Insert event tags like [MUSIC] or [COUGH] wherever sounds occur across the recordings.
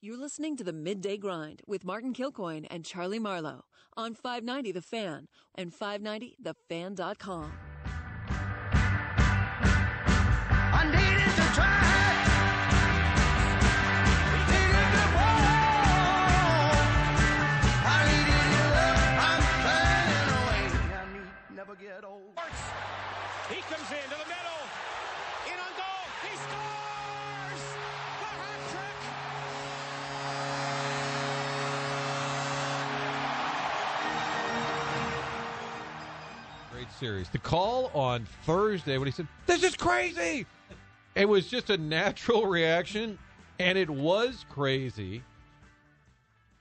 You're listening to the Midday Grind with Martin Kilcoyne and Charlie Marlowe on 590 The Fan and 590thefan.com. I needed to try. Needed to walk. I needed your love. I'm fading away. I need never get old. He comes into the middle. Series. The call on Thursday when he said, This is crazy. It was just a natural reaction, and it was crazy.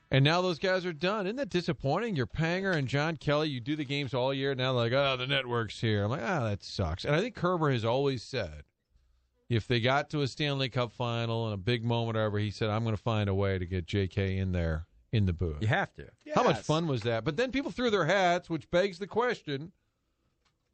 And now those guys are done. Isn't that disappointing? You're Panger and John Kelly. You do the games all year. Now they're like, oh, the network's here. I'm like, ah, that sucks. And I think Kerber has always said, if they got to a Stanley Cup final and a big moment or whatever, he said, I'm going to find a way to get J.K. in there in the booth. You have to. How much fun was that? But then people threw their hats, which begs the question: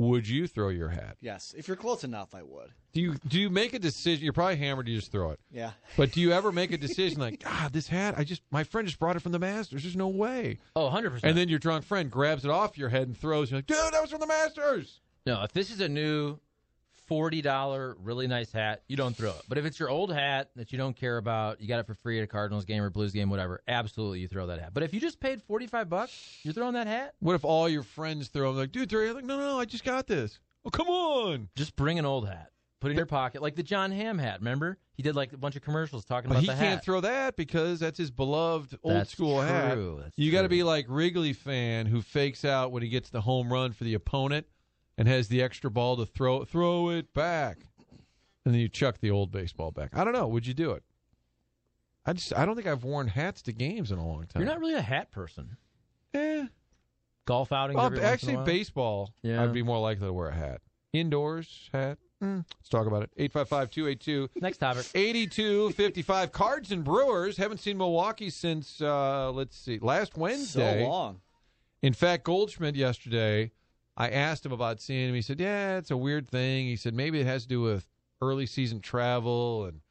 Would you throw your hat? Yes, if you're close enough, I would. Do you do you make a decision? You're probably hammered. You just throw it. Yeah. But do you ever make a decision like, [LAUGHS] ah, this hat? I just my friend just brought it from the Masters. There's no way. Oh, 100%. And then your drunk friend grabs it off your head and throws. You're like, dude, that was from the Masters. no, if this is a new $40 really nice hat, you don't throw it. But if it's your old hat that you don't care about, you got it for free at a Cardinals game or Blues game, whatever, absolutely you throw that hat. But if you just paid 45 bucks, you're throwing that hat? What if all your friends throw them like, dude, throw it? like, no, no, I just got this. Oh, come on. Just bring an old hat. Put it in your pocket. Like the John Hamm hat, remember? He did like a bunch of commercials talking But about he the can't hat. throw that because that's his beloved old That's school hat. That's you got to be like Wrigley fan who fakes out when he gets the home run for the opponent and has the extra ball to throw throw it back, and then you chuck the old baseball back. I don't know. Would you do it? I just I don't think I've worn hats to games in a long time. You're not really a hat person. Eh. Golf outings Well, every once in a actually, while? baseball. Yeah. I'd be more likely to wear a hat. Indoors hat. Mm, let's talk about it. 855-282. Next topic. 82-55. Cards and Brewers haven't seen Milwaukee since uh, let's see, last Wednesday. So long. In fact, Goldschmidt yesterday, I asked him about seeing him. He said, "Yeah, it's a weird thing." He said, "Maybe it has to do with early season travel and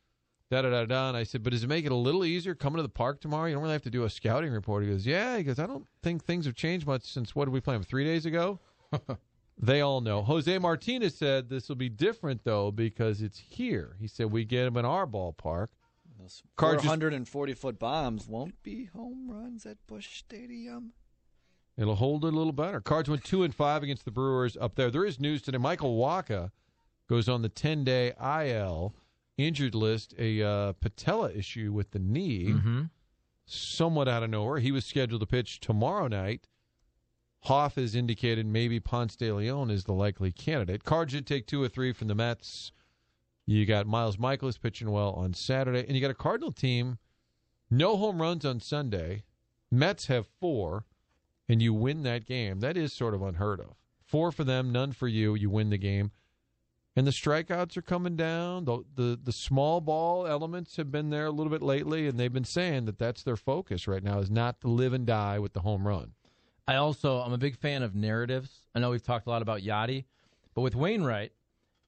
da da da da." And I said, "But does it make it a little easier coming to the park tomorrow? You don't really have to do a scouting report." He goes, "Yeah." He goes, "I don't think things have changed much since what did we play him three days ago?" [LAUGHS] they all know. Jose Martinez said this will be different though because it's here. He said we get him in our ballpark. Those Cards just- foot bombs won't be home runs at Busch Stadium. It'll hold it a little better. Cards went two and five against the Brewers up there. There is news today. Michael Wacha goes on the ten day IL injured list, a uh, patella issue with the knee, Mm-hmm. somewhat out of nowhere. He was scheduled to pitch tomorrow night. Hoff has indicated maybe Ponce de Leon is the likely candidate. Cards did take two or three from the Mets. You got Miles Mikolas pitching well on Saturday, and you got a Cardinal team. No home runs on Sunday. Mets have four, and you win that game. That is sort of unheard of. Four for them, none for you. You win the game, and the strikeouts are coming down. The the the small ball elements have been there a little bit lately, and they've been saying that that's their focus right now is not to live and die with the home run. I also I'm a big fan of narratives. I know we've talked a lot about Yadi, but with Wainwright,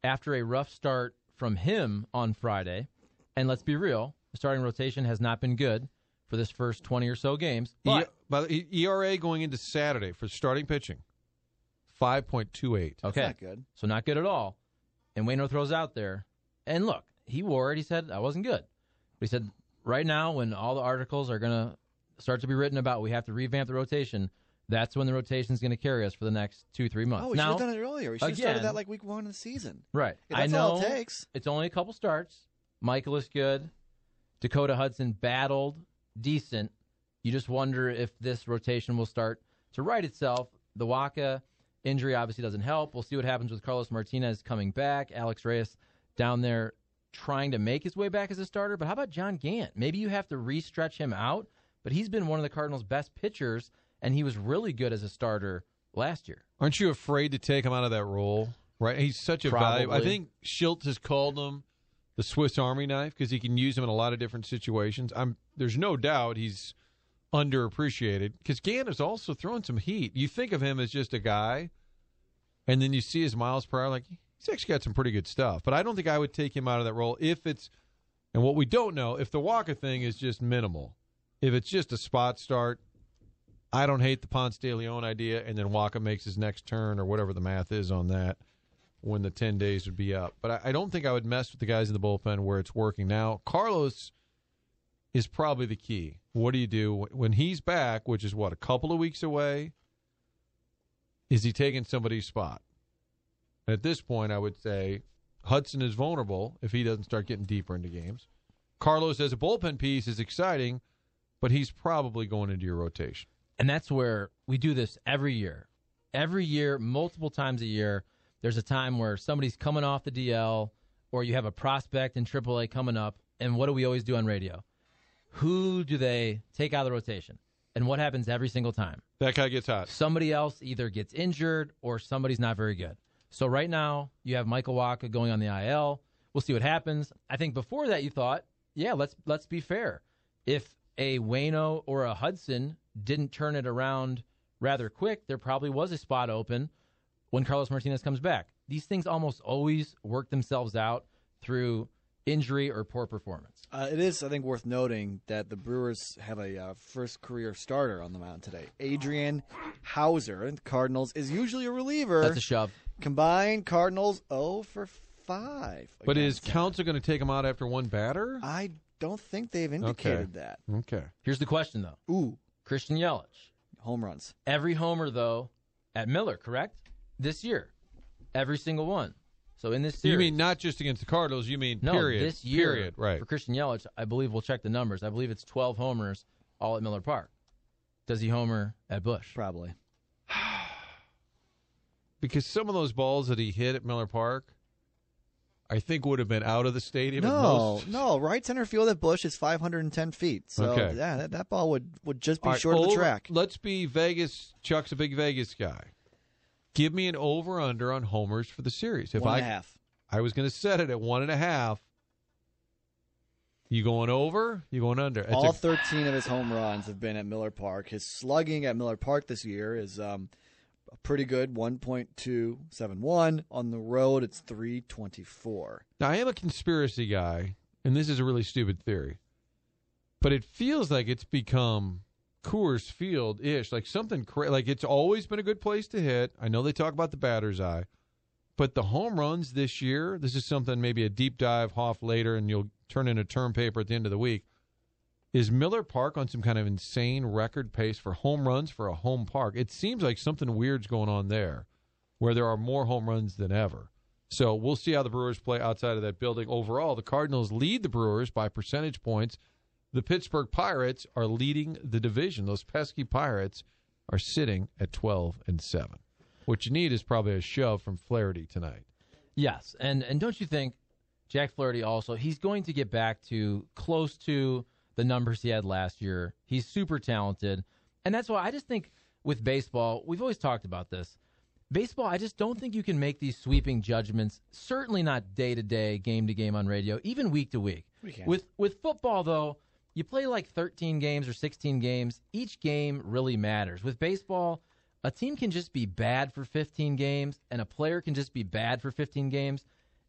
after a rough start from him on Friday, and let's be real, the starting rotation has not been good for this first 20 or so games. But by the ERA going into Saturday for starting pitching, five point two eight. okay, not good. so not good at all. And Waino throws out there, and look, he wore it. He said I wasn't good, but he said right now when all the articles are going to start to be written about we have to revamp the rotation. That's when the rotation is going to carry us for the next two, three months. Oh, we should have done it earlier. We should have started that like week one of the season. Right. Yeah, I that's know all it takes. it's only a couple starts. Michael is good. Dakota Hudson battled, decent. You just wonder if this rotation will start to right itself. The Wacha injury obviously doesn't help. We'll see what happens with Carlos Martinez coming back. Alex Reyes down there trying to make his way back as a starter. But how about John Gant? Maybe you have to re-stretch him out. But he's been one of the Cardinals' best pitchers, and he was really good as a starter last year. Aren't you afraid to take him out of that role? Right, he's such a value. I think Shildt has called him the Swiss Army knife because he can use him in a lot of different situations. I'm there's no doubt he's underappreciated because Gant is also throwing some heat. You think of him as just a guy, and then you see his miles per hour. Like he's actually got some pretty good stuff. But I don't think I would take him out of that role if it's And what we don't know, if the Wacha thing is just minimal, if it's just a spot start, I don't hate the Ponce de Leon idea, and then Wacha makes his next turn or whatever the math is on that when the 10 days would be up. But I, I don't think I would mess with the guys in the bullpen where it's working now. Carlos is probably the key. What do you do when he's back, which is what, a couple of weeks away? Is he taking somebody's spot? At this point, I would say Hudson is vulnerable if he doesn't start getting deeper into games. Carlos as a bullpen piece is exciting, but he's probably going into your rotation. And that's where we do this every year. Every year, multiple times a year, there's a time where somebody's coming off the DL or you have a prospect in AAA coming up. And what do we always do on radio? Who do they take out of the rotation? And what happens every single time? That guy gets hot. Somebody else either gets injured or somebody's not very good. So right now, you have Michael Wacha going on the IL. We'll see what happens. I think before that, you thought, yeah, let's let's be fair. If a Wayno or a Hudson didn't turn it around rather quick, there probably was a spot open when Carlos Martinez comes back. These things almost always work themselves out through injury or poor performance. Uh, it is, I think, worth noting that the Brewers have a uh, first career starter on the mound today. Adrian Houser, and Cardinals is usually a reliever. That's a shove. Combined Cardinals 0 for 5. But is against him. Counsell going to take him out after one batter? I don't think they've indicated that. Okay. Here's the question, though Ooh, Christian Yelich. home runs. Every homer, though, at Miller, correct? This year. Every single one. So in this series. You mean not just against the Cardinals? You mean no, period? this year. Period. Right. For Christian Yelich, I believe we'll check the numbers. I believe it's 12 homers all at Miller Park. Does he homer at Busch? Probably. [SIGHS] Because some of those balls that he hit at Miller Park, I think would have been out of the stadium. No, most. no. Right center field at Busch is 510 feet. So Okay. yeah, that, that ball would, would just be All right, short of the over- track. Let's be Vegas. Chuck's a big Vegas guy. Give me an over under on homers for the series. If One I and a half. I was going to set it at one and a half. You going over? You going under? It's All a- 13 of his home runs have been at Miller Park. His slugging at Miller Park this year is um, a pretty good 1.271. On the road, it's 324. Now, I am a conspiracy guy, and this is a really stupid theory, but it feels like it's become Coors Field ish, like something cra- like it's always been a good place to hit. I know they talk about the batter's eye, but the home runs this year, this is something maybe a deep dive Hoff later, and you'll turn in a term paper at the end of the week. Is Miller Park on some kind of insane record pace for home runs for a home park? It seems like something weird's going on there, where there are more home runs than ever. So we'll see how the Brewers play outside of that building. Overall, the Cardinals lead the Brewers by percentage points. The Pittsburgh Pirates are leading the division. Those pesky Pirates are sitting at 12 and 7. What you need is probably a shove from Flaherty tonight. Yes, and and don't you think Jack Flaherty also he's going to get back to close to the numbers he had last year. He's super talented, and that's why I just think with baseball we've always talked about this. Baseball, I just don't think you can make these sweeping judgments. Certainly not day to day, game to game on radio, even week to week. With with football though, you play like 13 games or 16 games. Each game really matters. With baseball, a team can just be bad for 15 games and a player can just be bad for 15 games.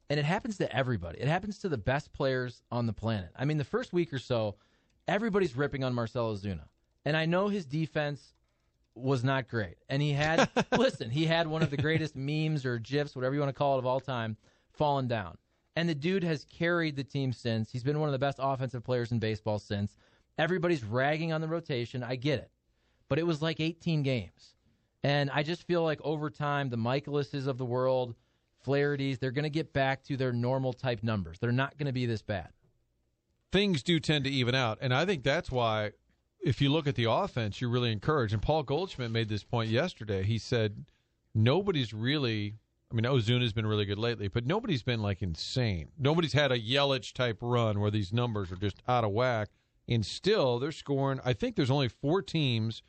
And it happens to everybody. It happens to the best players on the planet. I mean, the first week or so, everybody's ripping on Marcell Ozuna. And I know his defense was not great. And he had, [LAUGHS] listen, he had one of the greatest memes or GIFs, whatever you want to call it, of all time, fallen down. And the dude has carried the team since. He's been one of the best offensive players in baseball since. Everybody's ragging on the rotation. I get it. But it was like 18 games. And I just feel like over time, the Mikolases of the world, Flaherty's, they're going to get back to their normal type numbers. They're not going to be this bad. Things do tend to even out. And I think that's why, if you look at the offense, you're really encouraged. And Paul Goldschmidt made this point yesterday. He said, nobody's really. I mean, Ozuna's been really good lately, but nobody's been like insane. Nobody's had a Yelich type run where these numbers are just out of whack. And still, they're scoring. I think there's only four teams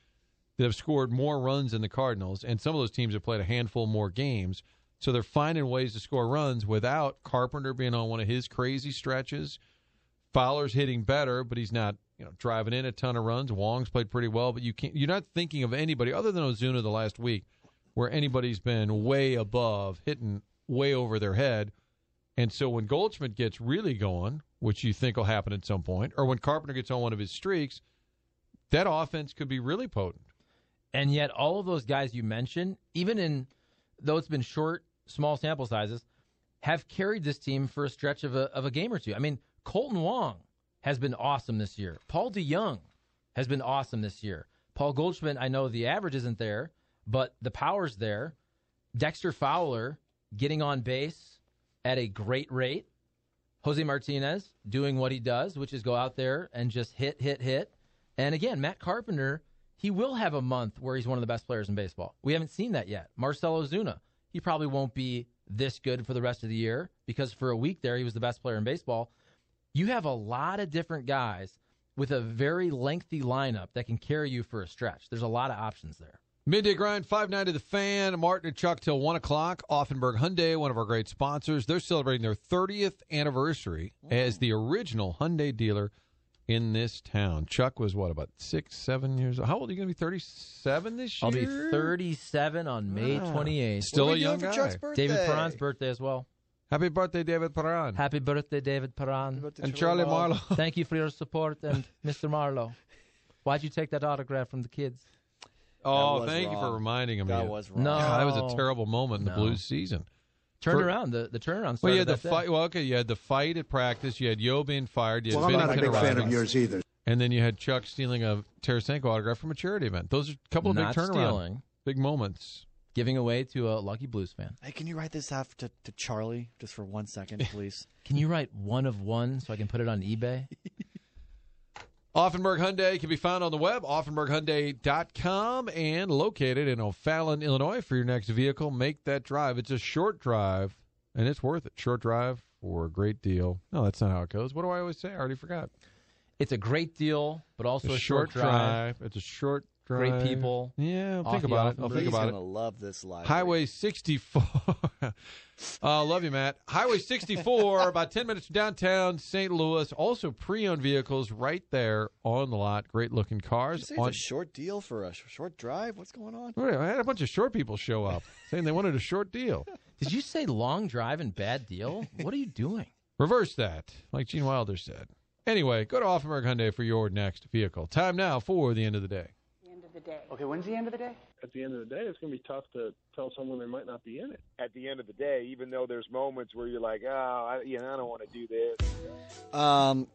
that have scored more runs than the Cardinals, and some of those teams have played a handful more games. So they're finding ways to score runs without Carpenter being on one of his crazy stretches. Fowler's hitting better, but he's not, you know, driving in a ton of runs. Wong's played pretty well, but you can't. You're not thinking of anybody other than Ozuna the last week where anybody's been way above, hitting way over their head. And so when Goldschmidt gets really going, which you think will happen at some point, or when Carpenter gets on one of his streaks, that offense could be really potent. And yet, all of those guys you mentioned, even in though it's been short, small sample sizes, have carried this team for a stretch of a of a game or two. I mean, Kolten Wong has been awesome this year. Paul DeJong has been awesome this year. Paul Goldschmidt, I know the average isn't there, but the power's there. Dexter Fowler getting on base at a great rate. Jose Martinez doing what he does, which is go out there and just hit, hit, hit. And again, Matt Carpenter, he will have a month where he's one of the best players in baseball. We haven't seen that yet. Marcell Ozuna, he probably won't be this good for the rest of the year because for a week there, he was the best player in baseball. You have a lot of different guys with a very lengthy lineup that can carry you for a stretch. There's a lot of options there. Midday grind, five nine to the fan. Martin and Chuck till one o'clock. Auffenberg Hyundai, one of our great sponsors. They're celebrating their 30th anniversary as the original Hyundai dealer in this town. Chuck was what about six, seven years old? How old are you going to be? 37 this year. I'll be 37 on May ah. 28th. Still What a young guy. Chuck's? David Perron's birthday as well. Happy birthday, David Perron Happy birthday, David Perron. Birthday, and Charlie Marlowe. Thank you for your support, and [LAUGHS] Mr. Marlowe. Why'd you take that autograph from the kids? Oh, was thank you for reminding him. That of was wrong. No. God, that was a terrible moment in the No. Blues season. Turned For- around. The the turnaround started Well, you had the that day. fight. Well, okay, you had the fight at practice. You had Yeo being fired. You had Well, I'm not a Binnington big fan of yours either. And then you had Chuck stealing a Tarasenko autograph from a charity event. Those are a couple of Not big turnaround, stealing. big moments. Giving away to a lucky Blues fan. Hey, can you write this off to, to Charlie just for one second, [LAUGHS] please? Can you write one of one so I can put it on eBay? [LAUGHS] Auffenberg Hyundai can be found on the web, auffenberghyundai.com, and located in O'Fallon, Illinois. For your next vehicle, make that drive. It's a short drive, and it's worth it. Short drive for a great deal. No, that's not how it goes. What do I always say? I already forgot. It's a great deal, but also a a short drive. It's a short drive. Great people. Yeah, I'll think about it. I'll Auffenberg. think He's about it. gonna love this live. Highway 64. [LAUGHS] uh, love you, Matt. Highway 64, [LAUGHS] about 10 minutes from downtown St. Louis. Also, pre owned vehicles right there on the lot. Great looking Did you cars. say On- it's a short deal for a short drive? What's going on? Wait, I had a bunch of short people show up [LAUGHS] saying they wanted a short deal. Did you say long drive and bad deal? What are you doing? Reverse that, like Gene Wilder said. Anyway, go to Auffenberg Hyundai for your next vehicle. Time now for the end of the day. Okay, when's the end of the day? at the end of the day, it's going to be tough to tell someone they might not be in it. at the end of the day, even though there's moments where you're like, oh, I, you know, I don't want to do this. Um,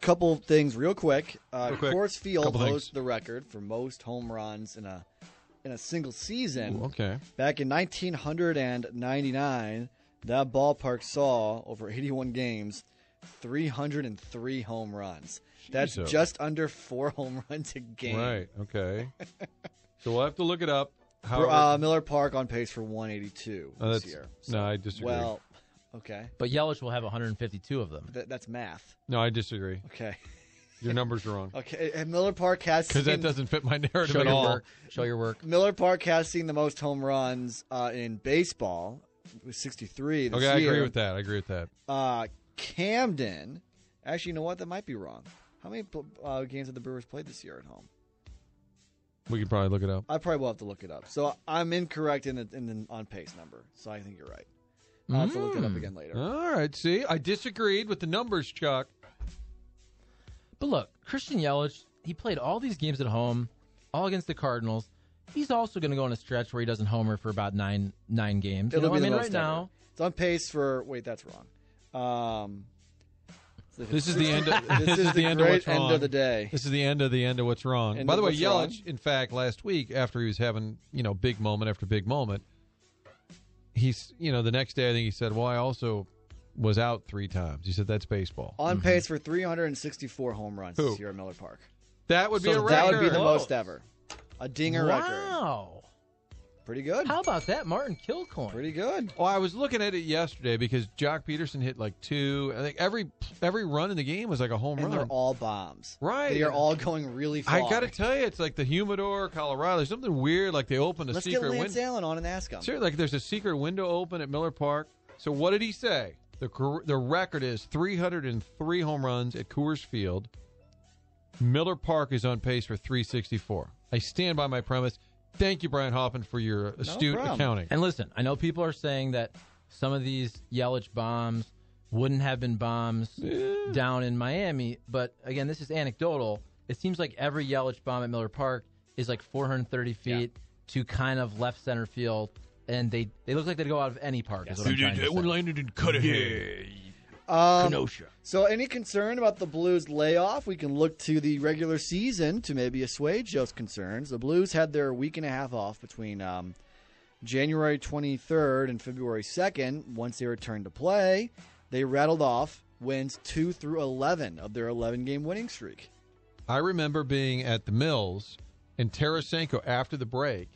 couple things real quick. Uh, Real quick. Coors Field Couple things. holds the record for most home runs in a in a single season. Ooh, okay. Back in 1999, that ballpark saw over 81 games, 303 home runs. That's Jesus. just under four [LAUGHS] home runs a game. Right. Okay. [LAUGHS] so we'll have to look it up. For, However, uh, Miller Park on pace for 182 Oh, this that's- year. no, I disagree. Well, okay. But Yelich will have 152 of them. Th- that's math. no, I disagree. Okay. Your number's are wrong. [LAUGHS] Okay. And Miller Park has Because that doesn't fit my narrative Show at your all. work. Show your work. Miller Park has seen the most home runs uh, in baseball with 63 this Okay, I agree with that. I agree with that. Uh, Camden, actually, you know what? That might be wrong. How many uh, games have the Brewers played this year at home? We can probably look it up. I probably will have to look it up. So I'm incorrect in the in the on pace number. So I think you're right. I'll have to look it up again later. All right. See, I disagreed with the numbers, Chuck. But look, Christian Yelich, he played all these games at home, all against the Cardinals. He's also going to go on a stretch where he doesn't homer for about nine nine games. You It'll know, be I the mean, most right now, It's on pace for. Wait, that's wrong. Um, This is the end. Of, [LAUGHS] This, this is, is the the end of great what's end of the day. This is the end of the end of what's wrong. End By the way, what's Yelich, wrong. in fact, last week after he was having you know big moment after big moment, he's you know the next day I think he said, "Well, I also was out three times." He said, "That's baseball." On pace for 364 home runs Who? this year at Miller Park. That would be So a That would be the Close. most ever. A dinger record. wow. Pretty good. How about that, Martin Kilcoyne? Pretty good. Oh, I was looking at it yesterday because Joc Pederson hit like two. I think every every run in the game was like a home And run. they're all bombs. Right. They are all going really far. I got to tell you, it's like the Humidor, Colorado. There's something weird. Like they opened a Let's get secret Lance window. Allen on and ask him. Seriously, like there's a secret window open at Miller Park. So what did he say? The the record is 303 home runs at Coors Field. Miller Park is on pace for 364. I stand by my premise. Thank you, Brian Hoffman, for your astute problem. accounting. And listen, I know people are saying that some of these Yelich bombs wouldn't have been bombs down in Miami. But again, this is anecdotal. It seems like every Yelich bomb at Miller Park is like 430 feet to kind of left center field, and they they look like they'd go out of any park. Is what I'm trying to say. landed in Cudahy. Um, Kenosha. So, any concern about the Blues layoff? We can look to the regular season to maybe assuage those concerns. The Blues had their week and a half off between um, January 23rd and February 2nd. Once they returned to play, they rattled off wins 2 through 11 of their 11 game winning streak. I remember being at the Mills and Tarasenko after the break.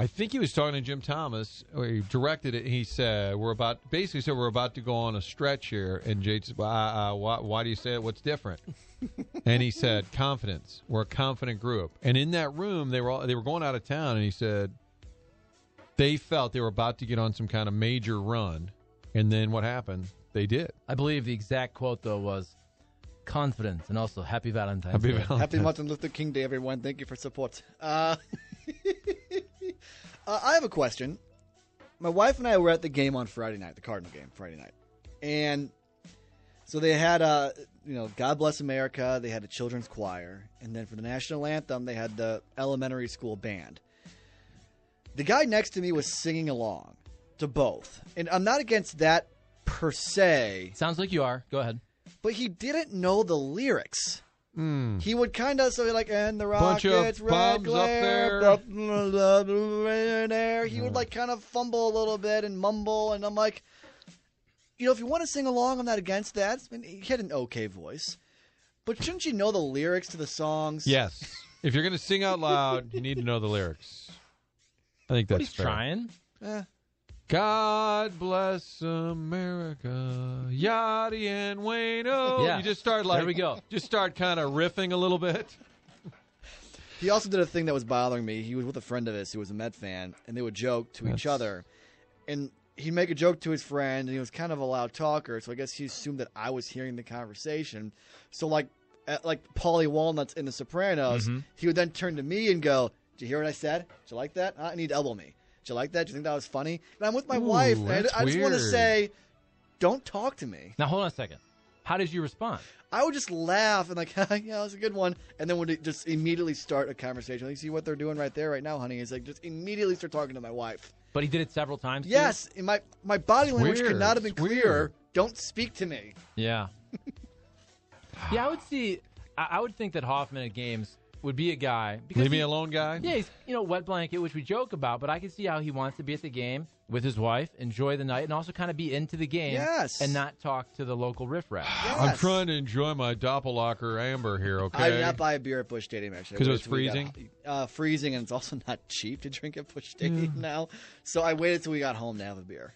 I think he was talking to Jim Thomas. Or he directed it. He said, "We're about basically said we're about to go on a stretch here." And Jade said, well, uh, uh, why, "Why do you say it? What's different?" [LAUGHS] and he said, "Confidence. We're a confident group." And in that room, they were all, they were going out of town, and he said they felt they were about to get on some kind of major run. And then what happened? They did. I believe the exact quote though was confidence and also happy Valentine's Happy Day. Valentine's Happy Martin Luther King Day, everyone. Thank you for support. Uh, [LAUGHS] uh, I have a question. My wife and I were at the game on Friday night, the Cardinal game Friday night, and so they had uh, you know, God Bless America. They had a children's choir, and then for the national anthem, they had the elementary school band. The guy next to me was singing along to both, and I'm not against that per se. Sounds like you are. Go ahead. But he didn't know the lyrics. He would kind of say like, "And the Bunch of rockets, red bombs up glare, there." blah, blah, blah, blah, there." He would like kind of fumble a little bit and mumble, and I'm like, you know, if you want to sing along, I'm not against that. I mean, he had an okay voice, but shouldn't you know the lyrics to the songs? Yes. if you're going to sing out loud, you need to know the lyrics. I think But that's he's fair. trying. Eh. God bless America, Yadi and Wayno. Yeah. You just start like There we go. Just start kind of riffing a little bit. He also did a thing that was bothering me. He was with a friend of his who was a Met fan, and they would joke to each other. And he'd make a joke to his friend, and he was kind of a loud talker, so I guess he assumed that I was hearing the conversation. So, like, at, like Paulie Walnuts in The Sopranos, Mm-hmm. he would then turn to me and go, "Did you hear what I said? Did you like that? Huh? And he'd elbow me. Did you like that? Do you think that was funny?" And I'm with my Ooh, wife, and I, I just want to say, "Don't talk to me." Now hold on a second. How did you respond? I would just laugh and like, [LAUGHS] yeah, that was a good one, and then would just immediately start a conversation. Like, see what they're doing right there, right now, honey? Is like just immediately start talking to my wife. But he did it several times. Yes, and my my body language weird. could not have been It's clearer. weird. Don't speak to me. Yeah. [LAUGHS] yeah, I would see. I, I would think that Hoffman at games would be a guy. Because Leave me he- alone, guy. Yeah, he's you know wet blanket, which we joke about, but I can see how he wants to be at the game with his wife, enjoy the night, and also kind of be into the game. Yes. and not talk to the local riffraff. [SIGHS] I'm trying to enjoy my Doppelganger Amber here, okay? I did not buy a beer at Busch Stadium actually because it was waited till we freezing? got- uh, freezing, and it's also [LAUGHS] not cheap to drink at Busch Stadium now. So I waited till we got home to have a beer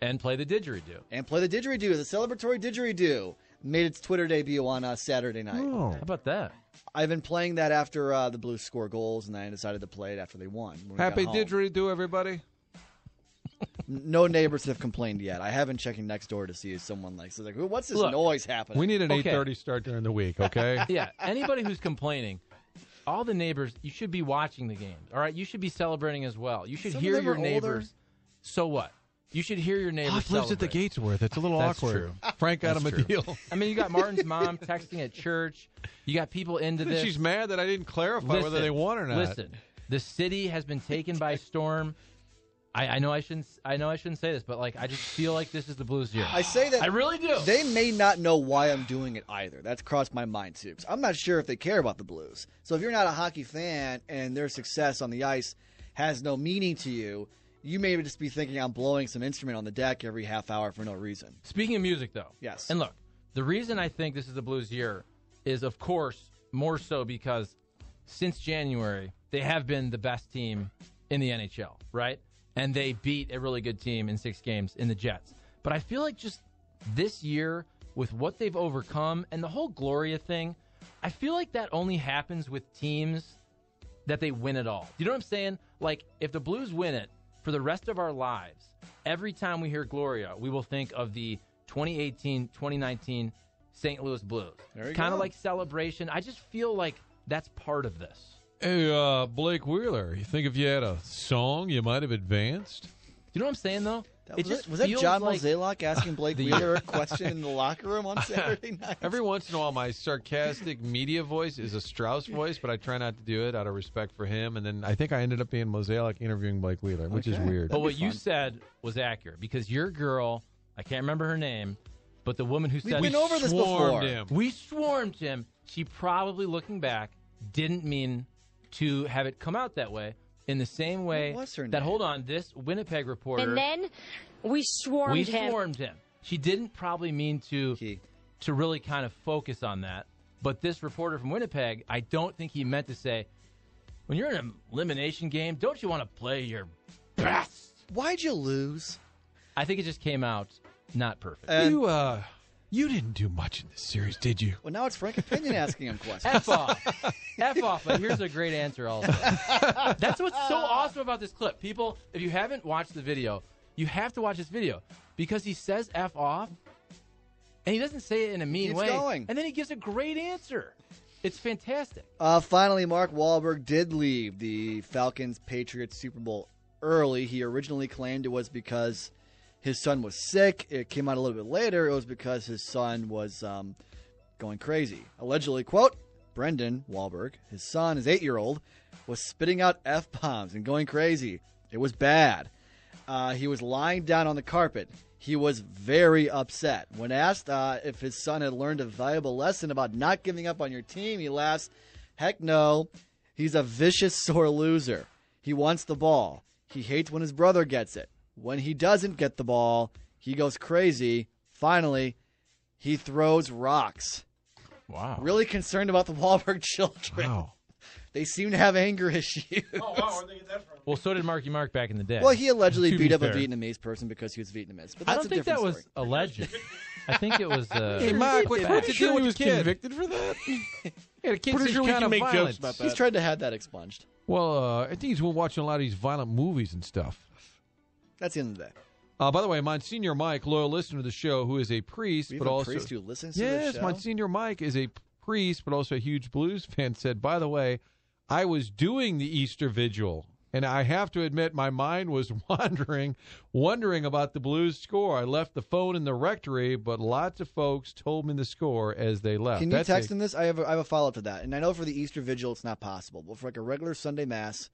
and play the didgeridoo. and play the didgeridoo. The celebratory didgeridoo made its Twitter debut on uh, Saturday night. Oh. How about that? I've been playing that after uh, the Blues score goals, and then I decided to play it after they won. when we got Happy didgeridoo, everybody. No neighbors have complained yet. I haven't checking next door to see if someone likes. It's like, what's this Look, noise happening? We need an Okay. 8:30 start during the week, okay? [LAUGHS] Yeah, anybody who's complaining, all the neighbors, you should be watching the game. All right, you should be celebrating as well. You should Some hear your are older. neighbors. So what? You should hear your neighbors. Oh, Hoff lives at the. Gatesworth. It's a little That's awkward. true. Frank got That's him a true. deal. I mean, you got [LAUGHS] Martin's mom texting at church. You got people into this. She's mad that I didn't clarify whether they won or not. Listen, the city has been taken by storm. I, I know I shouldn't. I know I shouldn't say this, but like I just feel like this is the Blues year. I say that I really do. they may not know why I'm doing it either. That's crossed my mind too. 'Cause I'm not sure if they care about the Blues. So if you're not a hockey fan and their success on the ice has no meaning to you, you may just be thinking I'm blowing some instrument on the deck every half hour for no reason. Speaking of music, though, Yes. And look, the reason I think this is the Blues year is, of course, more so because since January they have been the best team in the NHL, right? And they beat a really good team in six games in the Jets. But I feel like just this year, with what they've overcome and the whole Gloria thing, I feel like that only happens with teams that they win it all. You know what I'm saying? Like, if the Blues win it for the rest of our lives, every time we hear Gloria, we will think of the 2018 2019 St. Louis Blues. You Kind of like celebration. I just feel like that's part of this. Hey, uh, Blake Wheeler, you think if you had a song, you might have advanced? You know what I'm saying though? That it was, just it, was that feels John like Mozeliak asking Blake [LAUGHS] The- Wheeler a uh, question in the locker room on [LAUGHS] Saturday night? Every once in a while, my sarcastic media voice is a Strauss voice, but I try not to do it out of respect for him. And then I think I ended up being Mosaic interviewing Blake Wheeler, which is Okay. weird. But what you said was accurate because your girl, I can't remember her name, but the woman who We've said been over this swarmed before. him. we swarmed him. She probably, looking back, didn't mean to have it come out that way. In the same way What was her that, hold on, this Winnipeg reporter, And then we swarmed we him. swarmed him. She didn't probably mean to Key. to really kind of focus on that. But this reporter from Winnipeg, I don't think he meant to say, when you're in an elimination game, don't you want to play your best? Why'd you lose? I think it just came out not perfect. And, you, uh, you didn't do much in this series, did you? well, now it's Frank Opinion asking him questions. F off. F off. But here's a great answer also. [LAUGHS] That's what's so awesome about this clip. People, if you haven't watched the video, you have to watch this video because he says F off and he doesn't say it in a mean Keeps way. going. And then he gives a great answer. It's fantastic. Uh, finally, Mark Wahlberg did leave the Falcons Patriots Super Bowl early. He originally claimed it was because his son was sick. It came out a little bit later. It was because his son was um, going crazy. Allegedly, quote, Brendan Wahlberg, his son, his eight year old, was spitting out F bombs and going crazy. It was bad. Uh, he was lying down on the carpet. He was very upset. When asked uh, if his son had learned a valuable lesson about not giving up on your team, he laughs, Heck no. He's a vicious, [LAUGHS] sore loser. He wants the ball. He hates when his brother gets it. When he doesn't get the ball, he goes crazy. Finally, he throws rocks. Wow. Really concerned about the Wahlberg [LAUGHS] children. Wow. They seem to have anger [LAUGHS] issues. Oh wow, where'd they get that from? Well, so did Marky Mark back in the day. Well, he allegedly [LAUGHS] To be beat up fair. a Vietnamese person because he was Vietnamese. But I don't a think that different was story. alleged. I think it was. Uh, Hey, Mark, what, fact. what's the deal with your kid? convicted for that? Yeah, the kid Pretty says sure we kind can of make jokes about that. He's tried to have that expunged. Well, uh, I think he's been watching a lot of these violent movies and stuff. That's the end of the day. Uh, by the way, Monsignor Mike, loyal listener to the show, who is a priest, but a also priest who listens to yes. Monsignor Mike is a priest, but also a huge blues [LAUGHS] fan. Said, by the way, I was doing the Easter Vigil, and I have to admit, my mind was [LAUGHS] wandering, wondering about the blues score. I left the phone in the rectory, but lots of folks told me the score as they left. Can you That's text a- him this? I have a, I have a follow up to that, and I know for the Easter Vigil it's not possible, but for like a regular Sunday Mass,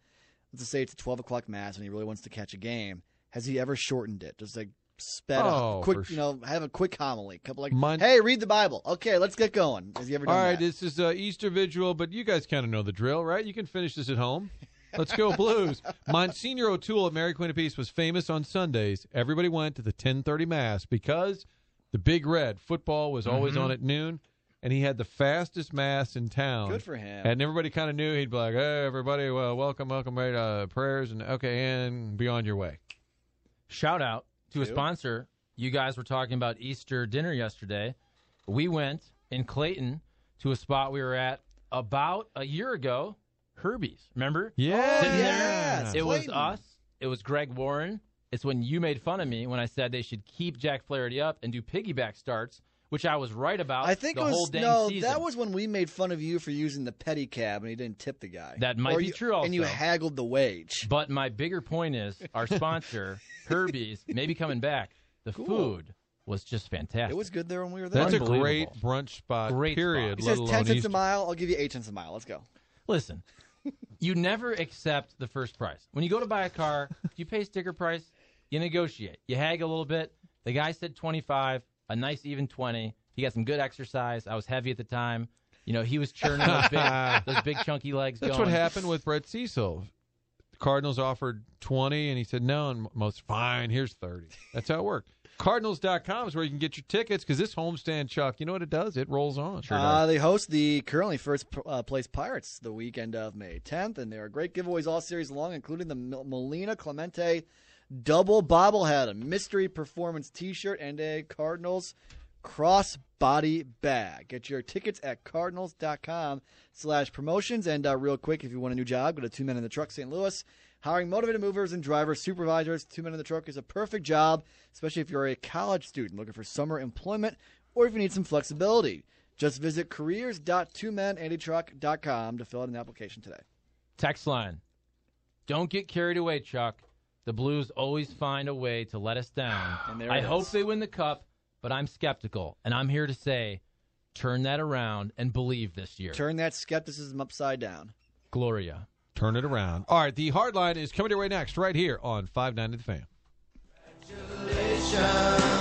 let's just say it's a twelve o'clock Mass, and he really wants to catch a game. Has he ever shortened it? Just like sped Oh, up, quick, you know, have a quick homily, couple like, Mon- hey, read the Bible. Okay, let's get going. Has he ever done All right, that? this is uh, Easter Vigil, but you guys kind of know the drill, right? You can finish this at home. Let's go [LAUGHS] Blues. Monsignor O'Toole at Mary Queen of Peace was famous on Sundays. Everybody went to the 1030 Mass because the Big Red football was always on at noon, and he had the fastest Mass in town. Good for him. And everybody kind of knew he'd be like, hey, everybody, well, welcome, welcome, right, uh, prayers, and okay, and be on your way. Shout out to a sponsor. You guys were talking about Easter dinner yesterday. We went in Clayton to a spot we were at about a year ago. Herbie's, remember? Yeah. Sitting yes, there. It was Clayton. us. It was Greg Warren. It's when you made fun of me when I said they should keep Jack Flaherty up and do piggyback starts, which I was right about. I think the it was whole dang no. season. That was when we made fun of you for using the pedicab and he didn't tip the guy. That might Or be you- true And you haggled the wage. But my bigger point is our sponsor, [LAUGHS] Herbie's, maybe coming back. The food was just fantastic. It was good there when we were there. That's a great brunch spot, Great period. He says ten cents Easter. a mile. I'll give you eight cents a mile. Let's go. Listen, you never accept the first price. When you go to buy a car, you pay sticker price, you negotiate. You haggle a little bit. The guy said 25, a nice even 20. He got some good exercise. I was heavy at the time. You know, he was churning those big, [LAUGHS] those big chunky legs That's going. what happened with Brett Cecil. The Cardinals offered 20, and he said no, and most, fine, here's 30. That's how it worked. Cardinals.com is where you can get your tickets because this homestand, Chuck, you know what it does? It rolls on. Sure Uh, they host the currently first uh, place Pirates the weekend of May 10th, and there are great giveaways all series long, including the Molina Clemente double bobblehead, a mystery performance T-shirt, and a Cardinals crossbody bag. Get your tickets at cardinals.com slash promotions. And uh, real quick, if you want a new job, go to Two Men in the Truck St. Louis. Hiring motivated movers and drivers, supervisors, Two Men in the Truck is a perfect job, especially if you're a college student looking for summer employment or if you need some flexibility. Just visit careers.twomenandtruck.com to fill out an application today. Text line. Don't get carried away, Chuck. The Blues always find a way to let us down. [SIGHS] And there I it hope they win the cup, but I'm skeptical, and I'm here to say, turn that around and believe this year. Turn that skepticism upside down. Gloria. Turn it around. All right, the hard line is coming your way next, right here on 590 The Fan. Congratulations.